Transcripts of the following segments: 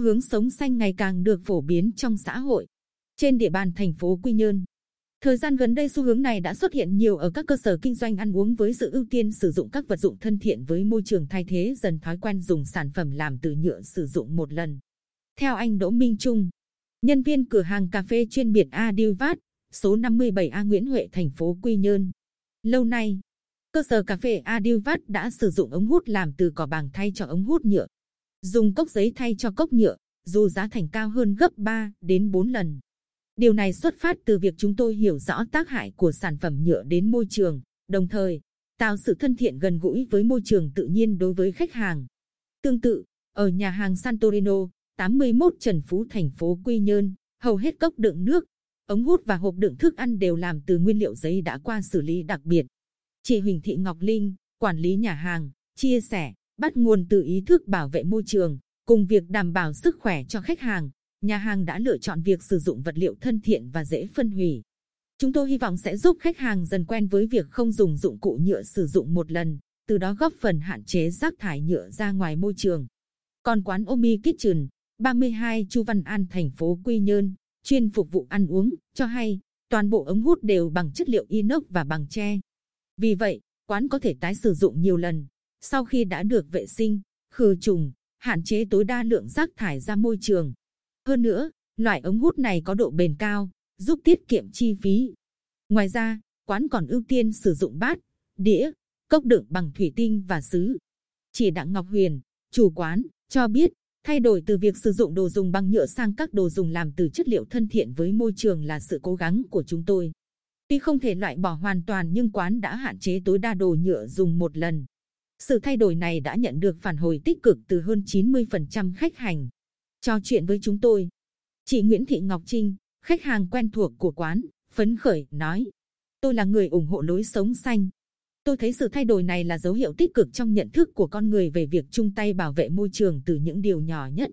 hướng sống xanh ngày càng được phổ biến trong xã hội. Trên địa bàn thành phố Quy Nhơn, thời gian gần đây xu hướng này đã xuất hiện nhiều ở các cơ sở kinh doanh ăn uống với sự ưu tiên sử dụng các vật dụng thân thiện với môi trường thay thế dần thói quen dùng sản phẩm làm từ nhựa sử dụng một lần. Theo anh Đỗ Minh Trung, nhân viên cửa hàng cà phê chuyên biệt A số 57A Nguyễn Huệ, thành phố Quy Nhơn. Lâu nay, cơ sở cà phê A đã sử dụng ống hút làm từ cỏ bàng thay cho ống hút nhựa dùng cốc giấy thay cho cốc nhựa, dù giá thành cao hơn gấp 3 đến 4 lần. Điều này xuất phát từ việc chúng tôi hiểu rõ tác hại của sản phẩm nhựa đến môi trường, đồng thời tạo sự thân thiện gần gũi với môi trường tự nhiên đối với khách hàng. Tương tự, ở nhà hàng Santorino, 81 Trần Phú thành phố Quy Nhơn, hầu hết cốc đựng nước, ống hút và hộp đựng thức ăn đều làm từ nguyên liệu giấy đã qua xử lý đặc biệt. Chị Huỳnh Thị Ngọc Linh, quản lý nhà hàng, chia sẻ, bắt nguồn từ ý thức bảo vệ môi trường, cùng việc đảm bảo sức khỏe cho khách hàng. Nhà hàng đã lựa chọn việc sử dụng vật liệu thân thiện và dễ phân hủy. Chúng tôi hy vọng sẽ giúp khách hàng dần quen với việc không dùng dụng cụ nhựa sử dụng một lần, từ đó góp phần hạn chế rác thải nhựa ra ngoài môi trường. Còn quán Omi Kitchen, 32 Chu Văn An, thành phố Quy Nhơn, chuyên phục vụ ăn uống, cho hay toàn bộ ống hút đều bằng chất liệu inox và bằng tre. Vì vậy, quán có thể tái sử dụng nhiều lần, sau khi đã được vệ sinh, khử trùng, hạn chế tối đa lượng rác thải ra môi trường. Hơn nữa, loại ống hút này có độ bền cao, giúp tiết kiệm chi phí. Ngoài ra, quán còn ưu tiên sử dụng bát, đĩa, cốc đựng bằng thủy tinh và sứ. Chị Đặng Ngọc Huyền, chủ quán, cho biết, thay đổi từ việc sử dụng đồ dùng bằng nhựa sang các đồ dùng làm từ chất liệu thân thiện với môi trường là sự cố gắng của chúng tôi. Tuy không thể loại bỏ hoàn toàn nhưng quán đã hạn chế tối đa đồ nhựa dùng một lần. Sự thay đổi này đã nhận được phản hồi tích cực từ hơn 90% khách hàng. Trò chuyện với chúng tôi, chị Nguyễn Thị Ngọc Trinh, khách hàng quen thuộc của quán, phấn khởi, nói Tôi là người ủng hộ lối sống xanh. Tôi thấy sự thay đổi này là dấu hiệu tích cực trong nhận thức của con người về việc chung tay bảo vệ môi trường từ những điều nhỏ nhất.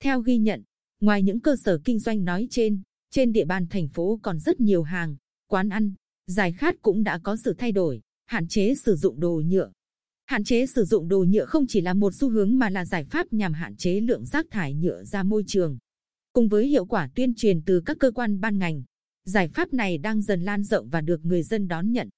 Theo ghi nhận, ngoài những cơ sở kinh doanh nói trên, trên địa bàn thành phố còn rất nhiều hàng, quán ăn, giải khát cũng đã có sự thay đổi, hạn chế sử dụng đồ nhựa, Hạn chế sử dụng đồ nhựa không chỉ là một xu hướng mà là giải pháp nhằm hạn chế lượng rác thải nhựa ra môi trường. Cùng với hiệu quả tuyên truyền từ các cơ quan ban ngành, giải pháp này đang dần lan rộng và được người dân đón nhận.